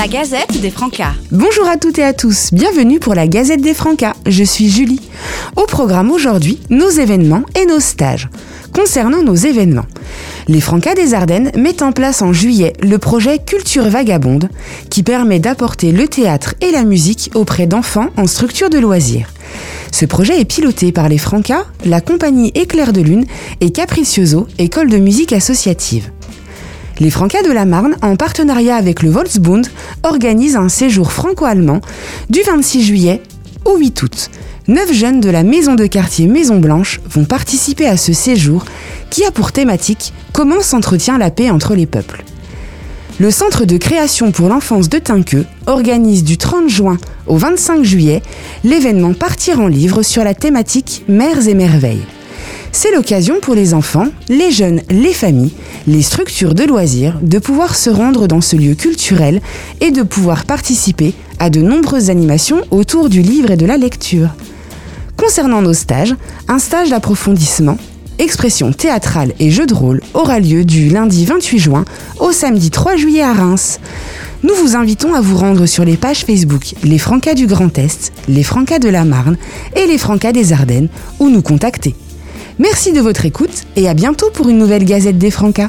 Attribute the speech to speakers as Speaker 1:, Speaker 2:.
Speaker 1: La Gazette des Francas.
Speaker 2: Bonjour à toutes et à tous, bienvenue pour la Gazette des Francas. Je suis Julie. Au programme aujourd'hui, nos événements et nos stages. Concernant nos événements, les Francas des Ardennes mettent en place en juillet le projet Culture Vagabonde qui permet d'apporter le théâtre et la musique auprès d'enfants en structure de loisirs. Ce projet est piloté par les Francas, la compagnie Éclair de Lune et Capricioso, école de musique associative. Les Francas de la Marne, en partenariat avec le Volksbund, organisent un séjour franco-allemand du 26 juillet au 8 août. Neuf jeunes de la maison de quartier Maison Blanche vont participer à ce séjour qui a pour thématique Comment s'entretient la paix entre les peuples. Le Centre de création pour l'enfance de Tinqueux organise du 30 juin au 25 juillet l'événement Partir en livre sur la thématique Mères et merveilles. C'est l'occasion pour les enfants, les jeunes, les familles, les structures de loisirs de pouvoir se rendre dans ce lieu culturel et de pouvoir participer à de nombreuses animations autour du livre et de la lecture. Concernant nos stages, un stage d'approfondissement, expression théâtrale et jeu de rôle aura lieu du lundi 28 juin au samedi 3 juillet à Reims. Nous vous invitons à vous rendre sur les pages Facebook Les Francas du Grand Est, Les Francas de la Marne et Les Francas des Ardennes ou nous contacter. Merci de votre écoute et à bientôt pour une nouvelle Gazette des Francas.